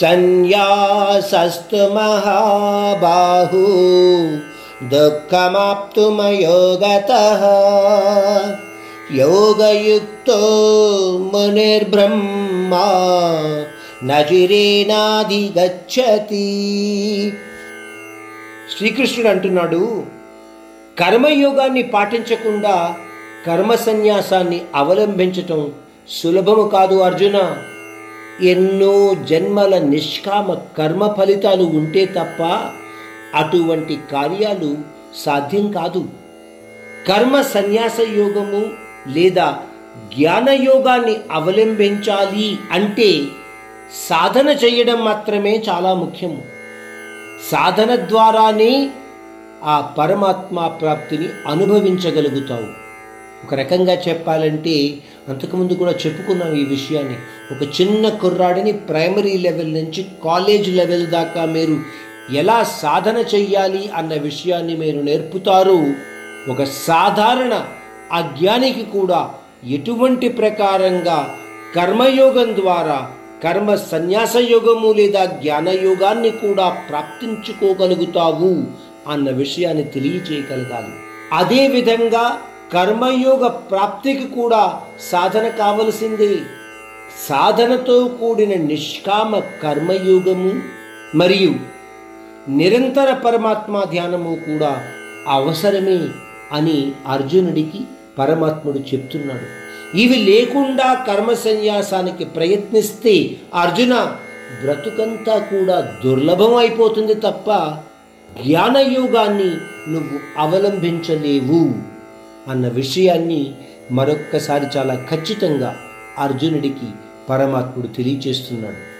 సన్యాసస్తు మహాబాహు దుఃఖమాప్తుమయోగత యోగయుక్తో మునిర్బ్రహ్మా నజిరేనాధిగచ్చతి శ్రీకృష్ణుడు అంటున్నాడు కర్మయోగాన్ని పాటించకుండా కర్మ సన్యాసాన్ని అవలంబించటం సులభము కాదు అర్జున. ఎన్నో జన్మల నిష్కామ కర్మ ఫలితాలు ఉంటే తప్ప అటువంటి కార్యాలు సాధ్యం కాదు. కర్మ సన్యాస యోగము లేదా జ్ఞాన యోగాన్ని అవలంబించాలి అంటే సాధన చేయడం మాత్రమే చాలా ముఖ్యము. సాధన ద్వారానే ఆ పరమాత్మ ప్రాప్తిని అనుభవించగలుగుతావు. ఒక రకంగా చెప్పాలంటే అంతకుముందు కూడా చెప్పుకున్నాం ఈ విషయాన్ని. ఒక చిన్న కుర్రాడిని ప్రైమరీ లెవెల్ నుంచి కాలేజ్ లెవెల్ దాకా మీరు ఎలా సాధన చెయ్యాలి అన్న విషయాన్ని మీరు నేర్పుతారు. ఒక సాధారణ అజ్ఞానికి కూడా ఎటువంటి ప్రకారంగా కర్మయోగం ద్వారా కర్మ సన్యాస యోగము లేదా జ్ఞానయోగాన్ని కూడా ప్రాప్తించుకోగలుగుతావు అన్న విషయాన్ని తెలియచేయగలగాలి. అదేవిధంగా కర్మయోగ ప్రాప్తికి కూడా సాధన కావలసింది. సాధనతో కూడిన నిష్కామ కర్మయోగము మరియు నిరంతర పరమాత్మ ధ్యానము కూడా అవసరమే అని అర్జునుడికి పరమాత్ముడు చెప్తున్నాడు. ఇవి లేకుండా కర్మ సన్యాసానికి ప్రయత్నిస్తే అర్జున బ్రతుకంతా కూడా దుర్లభం అయిపోతుంది తప్ప జ్ఞానయోగాన్ని నువ్వు అవలంబించలేవు. అన్న విషయాన్ని మరొక్కసారి చాలా ఖచ్చితంగా అర్జునుడికి పరమాత్ముడు తెలియచేస్తున్నాడు.